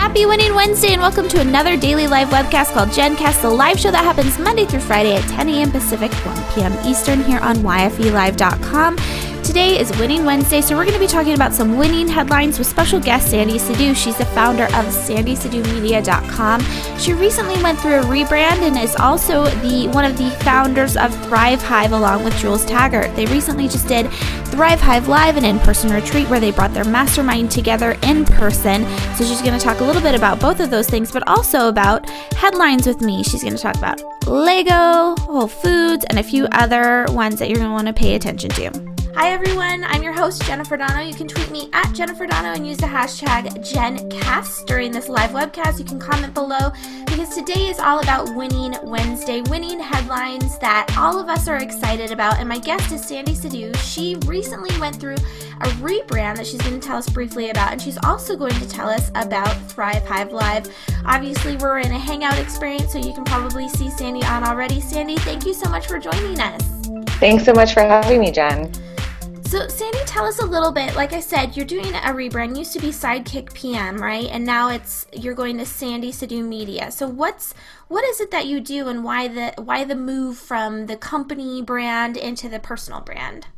Happy Winning Wednesday and welcome to another daily live webcast called GenCast, the live show that happens Monday through Friday at 10 a.m. Pacific, 1 p.m. Eastern here on YFELive.com. Today is Winning Wednesday, so we're going to be talking about some winning headlines with special guest Sandy Sidhu. She's the founder of SandySidhuMedia.com. She recently went through a rebrand and is also the one of the founders of Thrive Hive along with Jules Taggart. They recently just did Thrive Hive Live, an in-person retreat where they brought their mastermind together in person. So she's going to talk a little bit about both of those things, but also about headlines with me. She's going to talk about Lego, Whole Foods, and a few other ones that you're going to want to pay attention to. Hi everyone, I'm your host Jennifer Dono. You can tweet me at Jennifer Dono and use the hashtag GenCast during this live webcast. You can comment below because today is all about Winning Wednesday, winning headlines that all of us are excited about. And my guest is Sandy Sidhu. She recently went through a rebrand that she's going to tell us briefly about, and she's also going to tell us about Thrive Hive Live. Obviously, we're in a hangout experience, so you can probably see Sandy on already. Sandy, thank you so much for joining us. Thanks so much for having me, Jen. So, Sandy, tell us a little bit. Like I said, you're doing a rebrand. Used to be Sidekick PM, right? And now it's you're going to Sandy Sidhu Media. So, what's what is it that you do, and why the why the move from the company brand into the personal brand?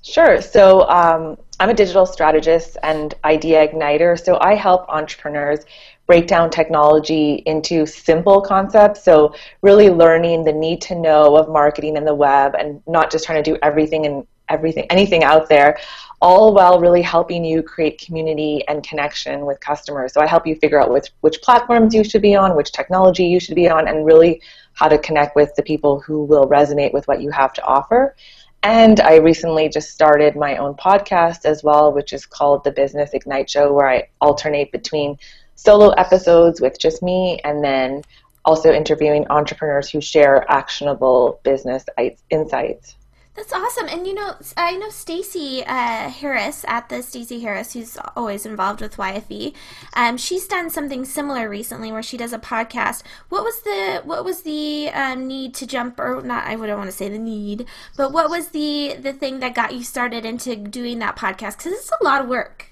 Sure. So, um, I'm a digital strategist and idea igniter. So, I help entrepreneurs break down technology into simple concepts. So, really learning the need to know of marketing in the web and not just trying to do everything in everything, anything out there, all while really helping you create community and connection with customers. So I help you figure out which, which platforms you should be on, which technology you should be on, and really how to connect with the people who will resonate with what you have to offer. And I recently just started my own podcast as well, which is called The Business Ignite Show, where I alternate between solo episodes with just me and then also interviewing entrepreneurs who share actionable business insights. That's awesome. And you know, I know Stacey uh, Harris at the Stacey Harris, who's always involved with YFE. Um, she's done something similar recently, where she does a podcast. What was the what was the um, need to jump, or not? I wouldn't want to say the need, but what was the the thing that got you started into doing that podcast? Because it's a lot of work.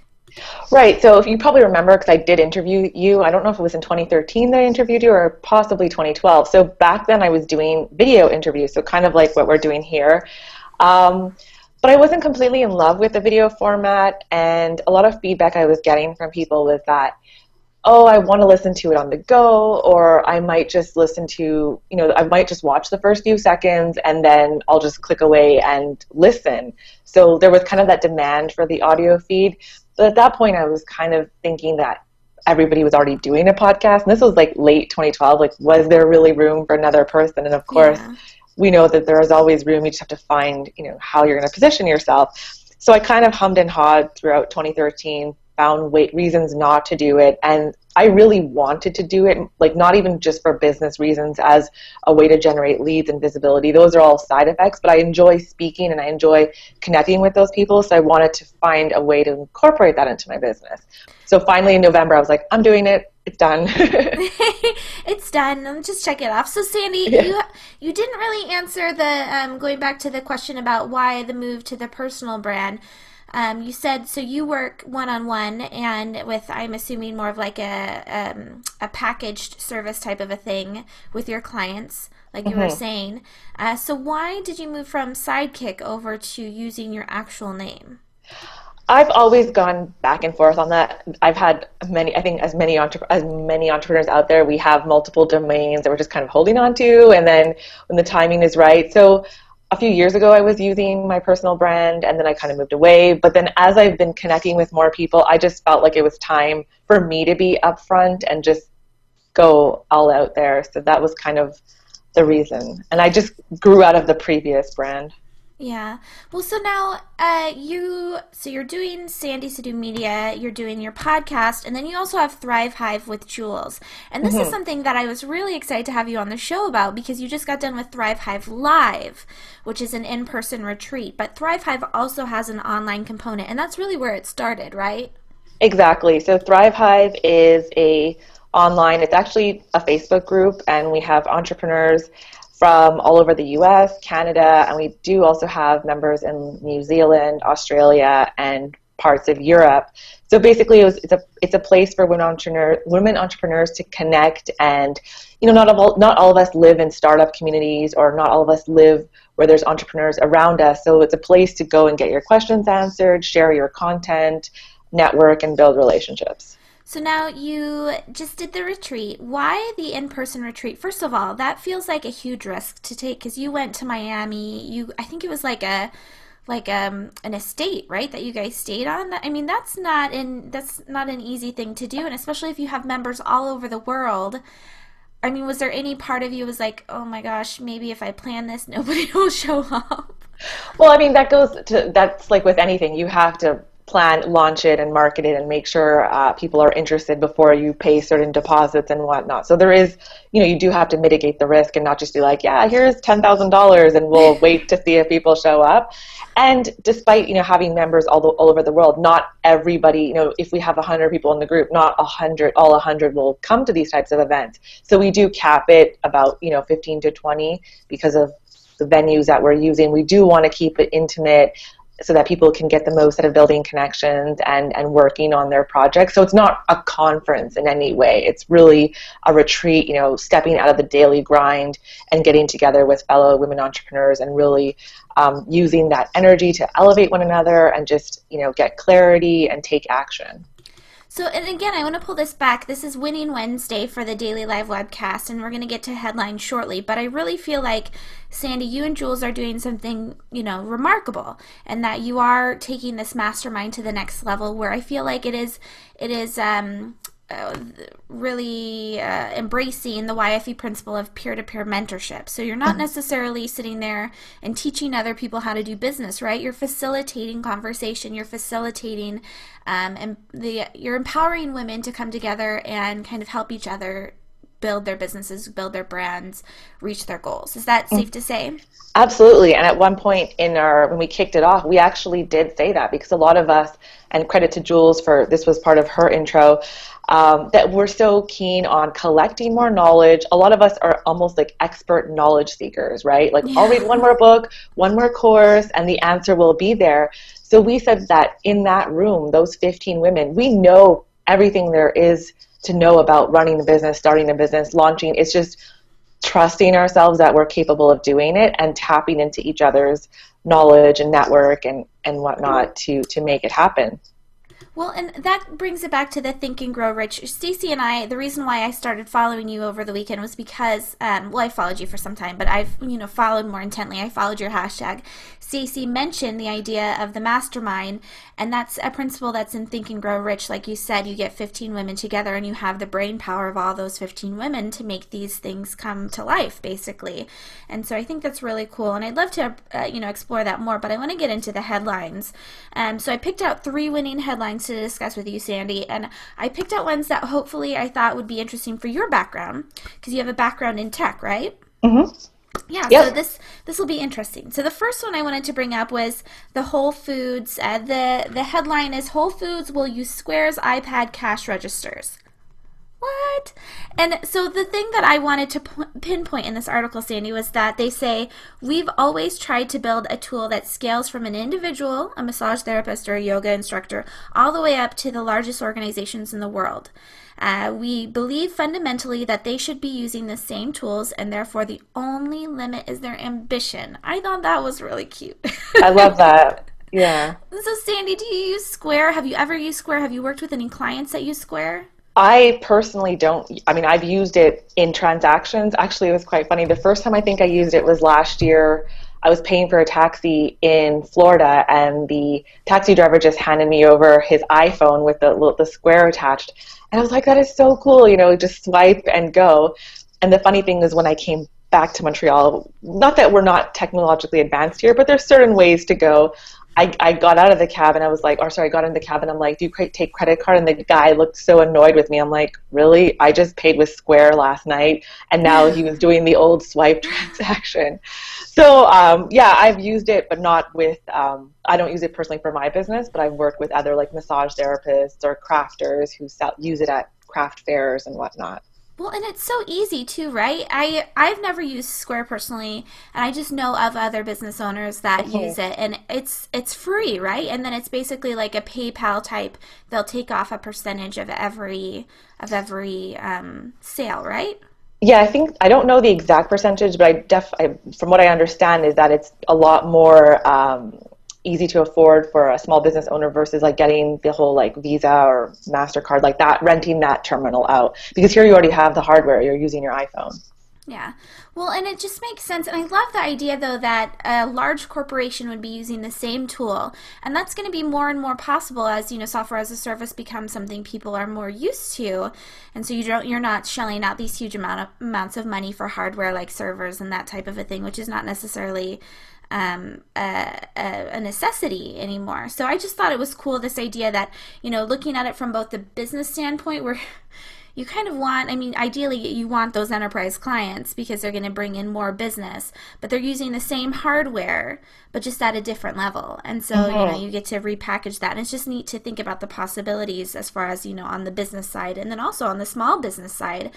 Right. So if you probably remember, because I did interview you, I don't know if it was in 2013 that I interviewed you or possibly 2012. So back then I was doing video interviews, so kind of like what we're doing here. Um, but I wasn't completely in love with the video format, and a lot of feedback I was getting from people was that, oh, I want to listen to it on the go, or I might just listen to, you know, I might just watch the first few seconds and then I'll just click away and listen. So there was kind of that demand for the audio feed. But at that point, I was kind of thinking that everybody was already doing a podcast, and this was like late 2012. Like, was there really room for another person? And of course, yeah we know that there is always room. You just have to find, you know, how you're going to position yourself. So I kind of hummed and hawed throughout 2013, found wait, reasons not to do it, and I really wanted to do it, like not even just for business reasons, as a way to generate leads and visibility. Those are all side effects, but I enjoy speaking and I enjoy connecting with those people. So I wanted to find a way to incorporate that into my business. So finally in November, I was like, I'm doing it. It's done. it's done. Let me just check it off. So, Sandy, yeah. you you didn't really answer the um, going back to the question about why the move to the personal brand. Um, you said so you work one on one and with I'm assuming more of like a um, a packaged service type of a thing with your clients, like you mm-hmm. were saying. Uh, so why did you move from Sidekick over to using your actual name? I've always gone back and forth on that. I've had many, I think, as many entre- as many entrepreneurs out there, we have multiple domains that we're just kind of holding on to, and then when the timing is right. So a few years ago, I was using my personal brand, and then I kind of moved away. But then, as I've been connecting with more people, I just felt like it was time for me to be upfront and just go all out there. So that was kind of the reason, and I just grew out of the previous brand. Yeah. Well, so now uh, you so you're doing Sandy Sidhu Media, you're doing your podcast, and then you also have Thrive Hive with Jules. And this mm-hmm. is something that I was really excited to have you on the show about because you just got done with Thrive Hive Live, which is an in-person retreat. But Thrive Hive also has an online component, and that's really where it started, right? Exactly. So Thrive Hive is a online. It's actually a Facebook group, and we have entrepreneurs from all over the US, Canada, and we do also have members in New Zealand, Australia, and parts of Europe. So basically, it was, it's a it's a place for women entrepreneurs women entrepreneurs to connect, and you know, not all not all of us live in startup communities, or not all of us live where there's entrepreneurs around us. So it's a place to go and get your questions answered, share your content, network, and build relationships. So now you just did the retreat. Why the in-person retreat? First of all, that feels like a huge risk to take because you went to Miami. You, I think it was like a like um, an estate, right? That you guys stayed on. I mean, that's not in that's not an easy thing to do, and especially if you have members all over the world. I mean, was there any part of you was like, oh my gosh, maybe if I plan this, nobody will show up? Well, I mean, that goes to that's like with anything. You have to plan, launch it, and market it, and make sure uh, people are interested before you pay certain deposits and whatnot. So there is, you know, you do have to mitigate the risk and not just be like, yeah, here's ten thousand dollars, and we'll wait to see if people show up. And despite you know having members all, the, all over the world, not everybody, you know, if we have hundred people in the group, not a hundred, all a hundred will come to these types of events. So we do cap it about you know fifteen to twenty because of the venues that we're using. We do want to keep it intimate so that people can get the most out of building connections and, and working on their projects. So it's not a conference in any way. It's really a retreat, you know, stepping out of the daily grind and getting together with fellow women entrepreneurs and really um, using that energy to elevate one another and just, you know, get clarity and take action. So, and again, I want to pull this back. This is Winning Wednesday for the Daily Live webcast, and we're going to get to headlines shortly. But I really feel like, Sandy, you and Jules are doing something, you know, remarkable, and that you are taking this mastermind to the next level. Where I feel like it is, it is, um, uh, really uh, embracing the YFE principle of peer to peer mentorship. So you're not necessarily sitting there and teaching other people how to do business, right? You're facilitating conversation, you're facilitating, um, and the, you're empowering women to come together and kind of help each other build their businesses, build their brands, reach their goals. Is that safe to say? Absolutely. And at one point in our when we kicked it off, we actually did say that because a lot of us and credit to Jules for this was part of her intro um, that we're so keen on collecting more knowledge. A lot of us are almost like expert knowledge seekers, right? Like, yeah. I'll read one more book, one more course, and the answer will be there. So we said that in that room, those 15 women, we know everything there is to know about running the business, starting a business, launching. It's just trusting ourselves that we're capable of doing it and tapping into each other's knowledge and network and, and whatnot to, to make it happen. Well, and that brings it back to the Think and Grow Rich. Stacey and I, the reason why I started following you over the weekend was because, um, well, I followed you for some time, but I've, you know, followed more intently. I followed your hashtag. Stacey mentioned the idea of the mastermind, and that's a principle that's in Think and Grow Rich. Like you said, you get 15 women together and you have the brain power of all those 15 women to make these things come to life, basically. And so I think that's really cool, and I'd love to, uh, you know, explore that more, but I want to get into the headlines. Um, so I picked out three winning headlines to discuss with you, Sandy. And I picked out ones that hopefully I thought would be interesting for your background because you have a background in tech, right? Mm-hmm. Yeah, yep. so this this will be interesting. So the first one I wanted to bring up was the Whole Foods. Uh, the the headline is Whole Foods will use Square's iPad cash registers what? And so the thing that I wanted to p- pinpoint in this article, Sandy, was that they say we've always tried to build a tool that scales from an individual, a massage therapist or a yoga instructor, all the way up to the largest organizations in the world. Uh, we believe fundamentally that they should be using the same tools, and therefore the only limit is their ambition. I thought that was really cute. I love that. Yeah. So, Sandy, do you use Square? Have you ever used Square? Have you worked with any clients that use Square? I personally don't. I mean, I've used it in transactions. Actually, it was quite funny. The first time I think I used it was last year. I was paying for a taxi in Florida, and the taxi driver just handed me over his iPhone with the the square attached, and I was like, "That is so cool!" You know, just swipe and go. And the funny thing is, when I came back to Montreal, not that we're not technologically advanced here, but there's certain ways to go. I, I got out of the cab and I was like, or sorry, I got in the cab and I'm like, do you take credit card? And the guy looked so annoyed with me. I'm like, really? I just paid with Square last night, and now he was doing the old swipe transaction. So um, yeah, I've used it, but not with. Um, I don't use it personally for my business, but I've worked with other like massage therapists or crafters who sell, use it at craft fairs and whatnot. Well, and it's so easy too, right? I I've never used Square personally, and I just know of other business owners that okay. use it, and it's it's free, right? And then it's basically like a PayPal type. They'll take off a percentage of every of every um, sale, right? Yeah, I think I don't know the exact percentage, but I def I, from what I understand is that it's a lot more um, easy to afford for a small business owner versus like getting the whole like Visa or Mastercard like that, renting that terminal out because here you already have the hardware. You're using your iPhone. Yeah. Well, and it just makes sense. And I love the idea, though, that a large corporation would be using the same tool. And that's going to be more and more possible as, you know, software as a service becomes something people are more used to. And so you don't, you're not shelling out these huge amount of, amounts of money for hardware like servers and that type of a thing, which is not necessarily um, a, a, necessity anymore. So I just thought it was cool this idea that you know looking at it from both the business standpoint, where you kind of want, I mean, ideally you want those enterprise clients because they're going to bring in more business, but they're using the same hardware, but just at a different level. And so, mm-hmm. you know, you get to repackage that. And it's just neat to think about the possibilities as far as, you know, on the business side and then also on the small business side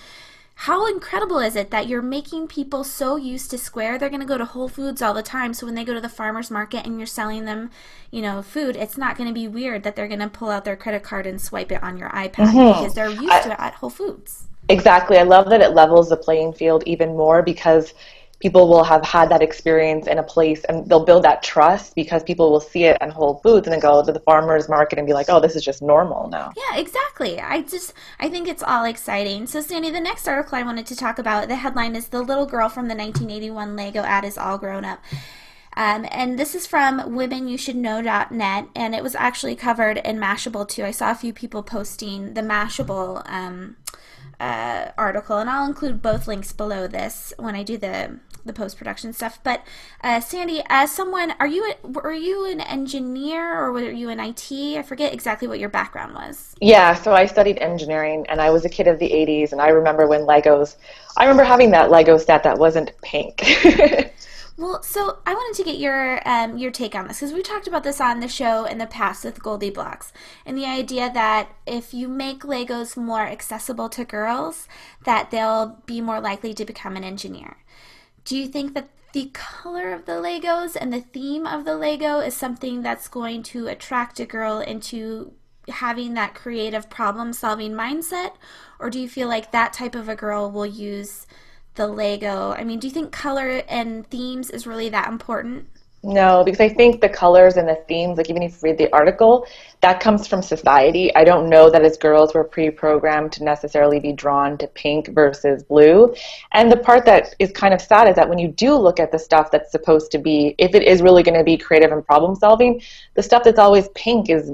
how incredible is it that you're making people so used to Square they're going to go to Whole Foods all the time so when they go to the farmers market and you're selling them, you know, food, it's not going to be weird that they're going to pull out their credit card and swipe it on your iPad mm-hmm. because they're used I, to it at Whole Foods. Exactly. I love that it levels the playing field even more because people will have had that experience in a place and they'll build that trust because people will see it in Whole Foods and then go to the farmer's market and be like, oh, this is just normal now. Yeah, exactly. I just, I think it's all exciting. So, Sandy, the next article I wanted to talk about, the headline is The Little Girl from the 1981 Lego ad is all grown up. Um, and this is from womenyoushouldknow.net, and it was actually covered in Mashable too. I saw a few people posting the Mashable um, uh, article, and I'll include both links below this when I do the the post production stuff. But uh, Sandy, as someone, are you a, were you an engineer or were you in IT? I forget exactly what your background was. Yeah, so I studied engineering, and I was a kid of the '80s, and I remember when Legos. I remember having that Lego set that wasn't pink. Well, so I wanted to get your um, your take on this because we talked about this on the show in the past with GoldieBlox and the idea that if you make Legos more accessible to girls, that they'll be more likely to become an engineer. Do you think that the color of the Legos and the theme of the Lego is something that's going to attract a girl into having that creative problem solving mindset? Or do you feel like that type of a girl will use the Lego? I mean, do you think color and themes is really that important? No, because I think the colors and the themes, like even if you read the article, that comes from society. I don't know that as girls we're pre-programmed to necessarily be drawn to pink versus blue. And the part that is kind of sad is that when you do look at the stuff that's supposed to be, if it is really going to be creative and problem solving, the stuff that's always pink is,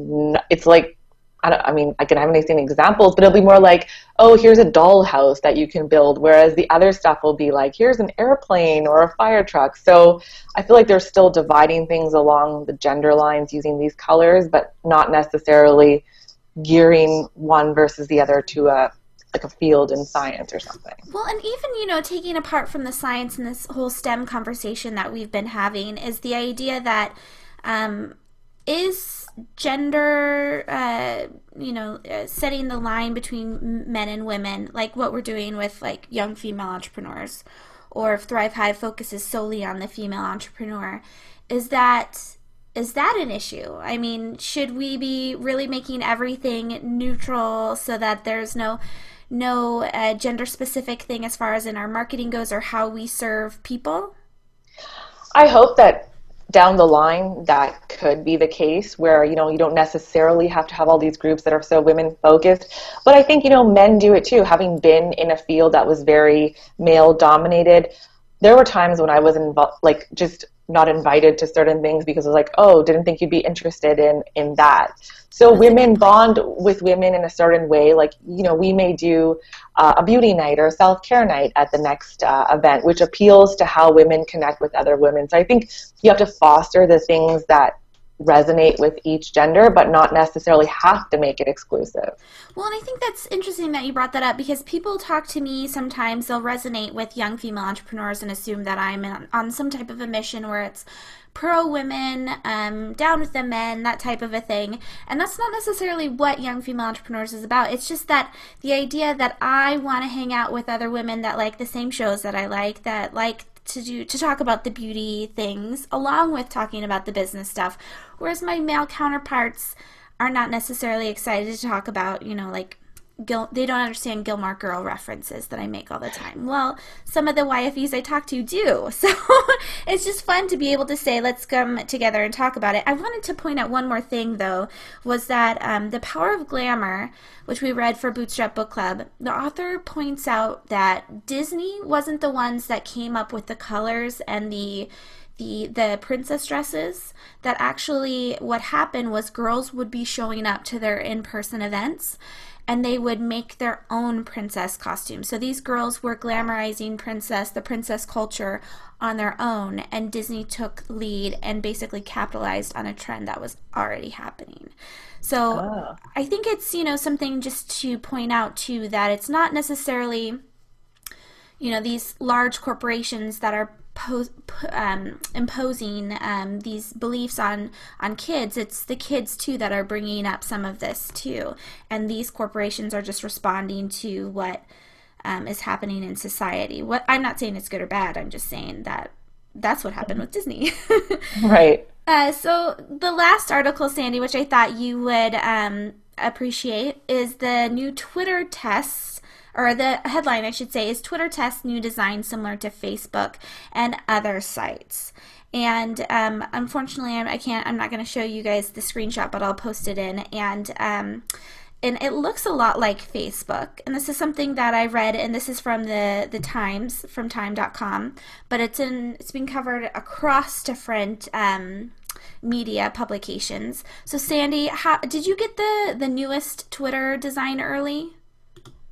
it's like I, don't, I mean, I can have anything examples, but it'll be more like, oh, here's a dollhouse that you can build, whereas the other stuff will be like, here's an airplane or a fire truck. So I feel like they're still dividing things along the gender lines using these colors, but not necessarily gearing one versus the other to a like a field in science or something. Well, and even, you know, taking apart from the science and this whole STEM conversation that we've been having is the idea that um, is gender, uh, you know, uh, setting the line between men and women, like what we're doing with like young female entrepreneurs, or if Thrive Hive focuses solely on the female entrepreneur, is that is that an issue? I mean, should we be really making everything neutral so that there's no no uh, gender specific thing as far as in our marketing goes or how we serve people? I hope that down the line that could be the case where you know you don't necessarily have to have all these groups that are so women focused but i think you know men do it too. Having been in a field that was very male dominated there were times when i was involved like just not invited to certain things because it was like, oh, didn't think you'd be interested in in that. So women bond with women in a certain way. Like you know, we may do uh, a beauty night or a self care night at the next uh, event, which appeals to how women connect with other women. So I think you have to foster the things that resonate with each gender, but not necessarily have to make it exclusive. Well, and I think that's interesting that you brought that up because people talk to me sometimes, they'll resonate with young female entrepreneurs and assume that I'm on some type of a mission where it's pro women, um, down with the men, that type of a thing. And that's not necessarily what Young Female Entrepreneurs is about. It's just that the idea that I want to hang out with other women that like the same shows that I like, that like to do to talk about the beauty things along with talking about the business stuff. Whereas my male counterparts are not necessarily excited to talk about you know like Gil- they don't understand Gilmore Girl references that I make all the time. Well, some of the YFEs I talk to do. So it's just fun to be able to say, let's come together and talk about it. I wanted to point out one more thing, though, was that um, The Power of Glamour, which we read for Bootstrap Book Club, the author points out that Disney wasn't the ones that came up with the colors and the the the princess dresses that actually what happened was girls would be showing up to their in-person events and they would make their own princess costumes. So these girls were glamorizing princess, the princess culture on their own, and Disney took lead and basically capitalized on a trend that was already happening. So oh. I think it's, you know, something just to point out too that it's not necessarily you know these large corporations that are um, imposing um, these beliefs on on kids. It's the kids too that are bringing up some of this too, and these corporations are just responding to what um, is happening in society. What I'm not saying it's good or bad. I'm just saying that that's what happened with Disney. right. Uh, so the last article, Sandy, which I thought you would um, appreciate, is the new Twitter tests or the headline I should say is Twitter tests new design similar to Facebook and other sites. And um, unfortunately, I can't. I'm not going to show you guys the screenshot, but I'll post it in. And um, and it looks a lot like Facebook. And this is something that I read, and this is from the the Times from Time.com. But it's in it's been covered across different. Um, media publications. So Sandy, how did you get the the newest Twitter design early?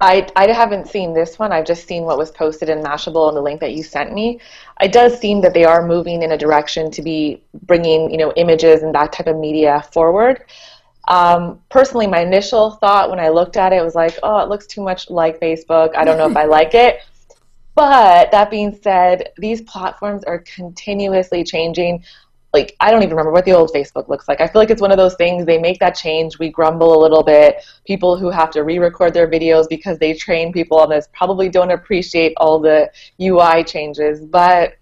I, I haven't seen this one. I've just seen what was posted in Mashable and the link that you sent me. It does seem that they are moving in a direction to be bringing, you know, images and that type of media forward. Um, personally, my initial thought when I looked at it was like, oh, it looks too much like Facebook. I don't know if I like it. But that being said, these platforms are continuously changing like I don't even remember what the old Facebook looks like. I feel like it's one of those things they make that change, we grumble a little bit. People who have to re-record their videos because they train people on this probably don't appreciate all the UI changes, but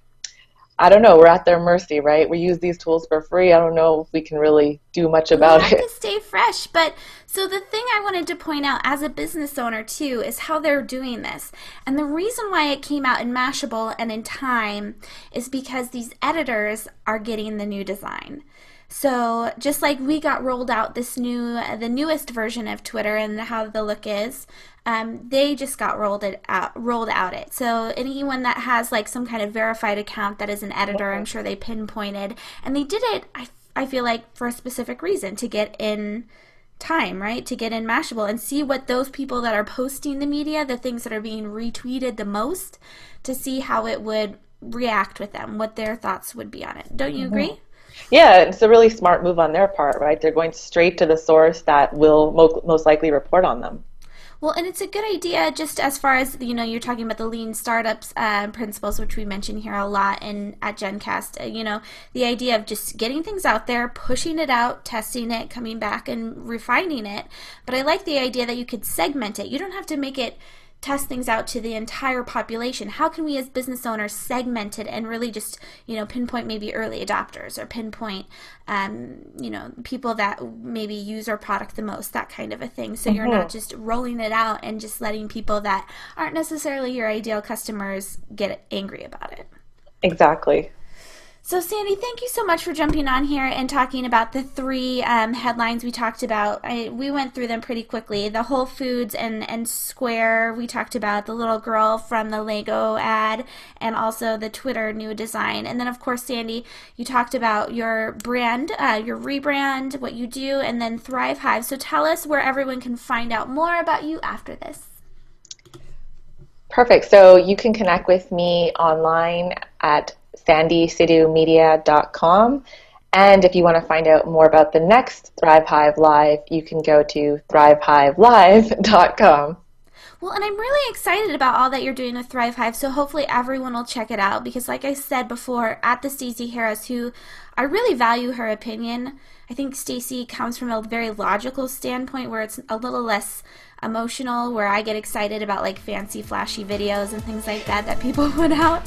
I don't know. We're at their mercy, right? We use these tools for free. I don't know if we can really do much about it. To stay fresh, but so the thing I wanted to point out as a business owner too is how they're doing this, and the reason why it came out in Mashable and in Time is because these editors are getting the new design. So just like we got rolled out this new, the newest version of Twitter and how the look is, um, they just got rolled it out, rolled out it. So anyone that has like some kind of verified account that is an editor, I'm sure they pinpointed, and they did it. I I feel like for a specific reason to get in time, right? To get in Mashable and see what those people that are posting the media, the things that are being retweeted the most, to see how it would react with them, what their thoughts would be on it. Don't you mm-hmm. agree? Yeah, it's a really smart move on their part, right? They're going straight to the source that will mo- most likely report on them. Well, and it's a good idea just as far as you know, you're talking about the lean startups uh, principles, which we mention here a lot in at GenCast. Uh, you know, the idea of just getting things out there, pushing it out, testing it, coming back and refining it. But I like the idea that you could segment it. You don't have to make it test things out to the entire population how can we as business owners segment it and really just you know pinpoint maybe early adopters or pinpoint um, you know people that maybe use our product the most that kind of a thing so mm-hmm. you're not mm-hmm. just rolling it out and just letting people that aren't necessarily your ideal customers get angry about it exactly so, Sandy, thank you so much for jumping on here and talking about the three um, headlines we talked about. I, we went through them pretty quickly. The Whole Foods and, and Square, we talked about the little girl from the Lego ad, and also the Twitter new design. And then, of course, Sandy, you talked about your brand, uh, your rebrand, what you do, and then Thrive Hive. So, tell us where everyone can find out more about you after this. Perfect. So, you can connect with me online at sandysidhumedia.com. And if you want to find out more about the next Thrive Hive Live, you can go to thrivehivelive.com. Well, and I'm really excited about all that you're doing with Thrive Hive, so hopefully everyone will check it out because, like I said before, at the Stacey Harris, who I really value her opinion. I think Stacey comes from a very logical standpoint where it's a little less emotional, where I get excited about like fancy, flashy videos and things like that that people put out.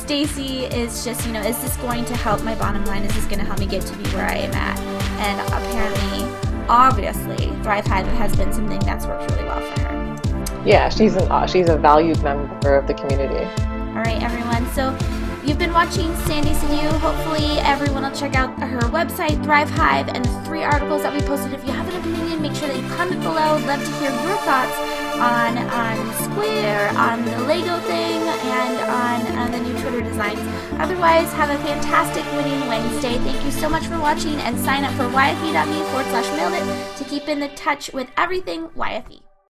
Stacey is just, you know, is this going to help my bottom line? Is this going to help me get to be where I am at? And apparently, obviously, Thrive Hive has been something that's worked really well for her. Yeah, she's an uh, she's a valued member of the community. All right, everyone. So you've been watching Sandy's and Hopefully, everyone will check out her website, Thrive Hive, and the three articles that we posted. If you have an opinion, make sure that you comment below. I'd love to hear your thoughts on on Square, on the Lego thing, and on, on the new Twitter designs. Otherwise, have a fantastic winning Wednesday. Thank you so much for watching, and sign up for yfe.me forward slash mail it to keep in the touch with everything YFE.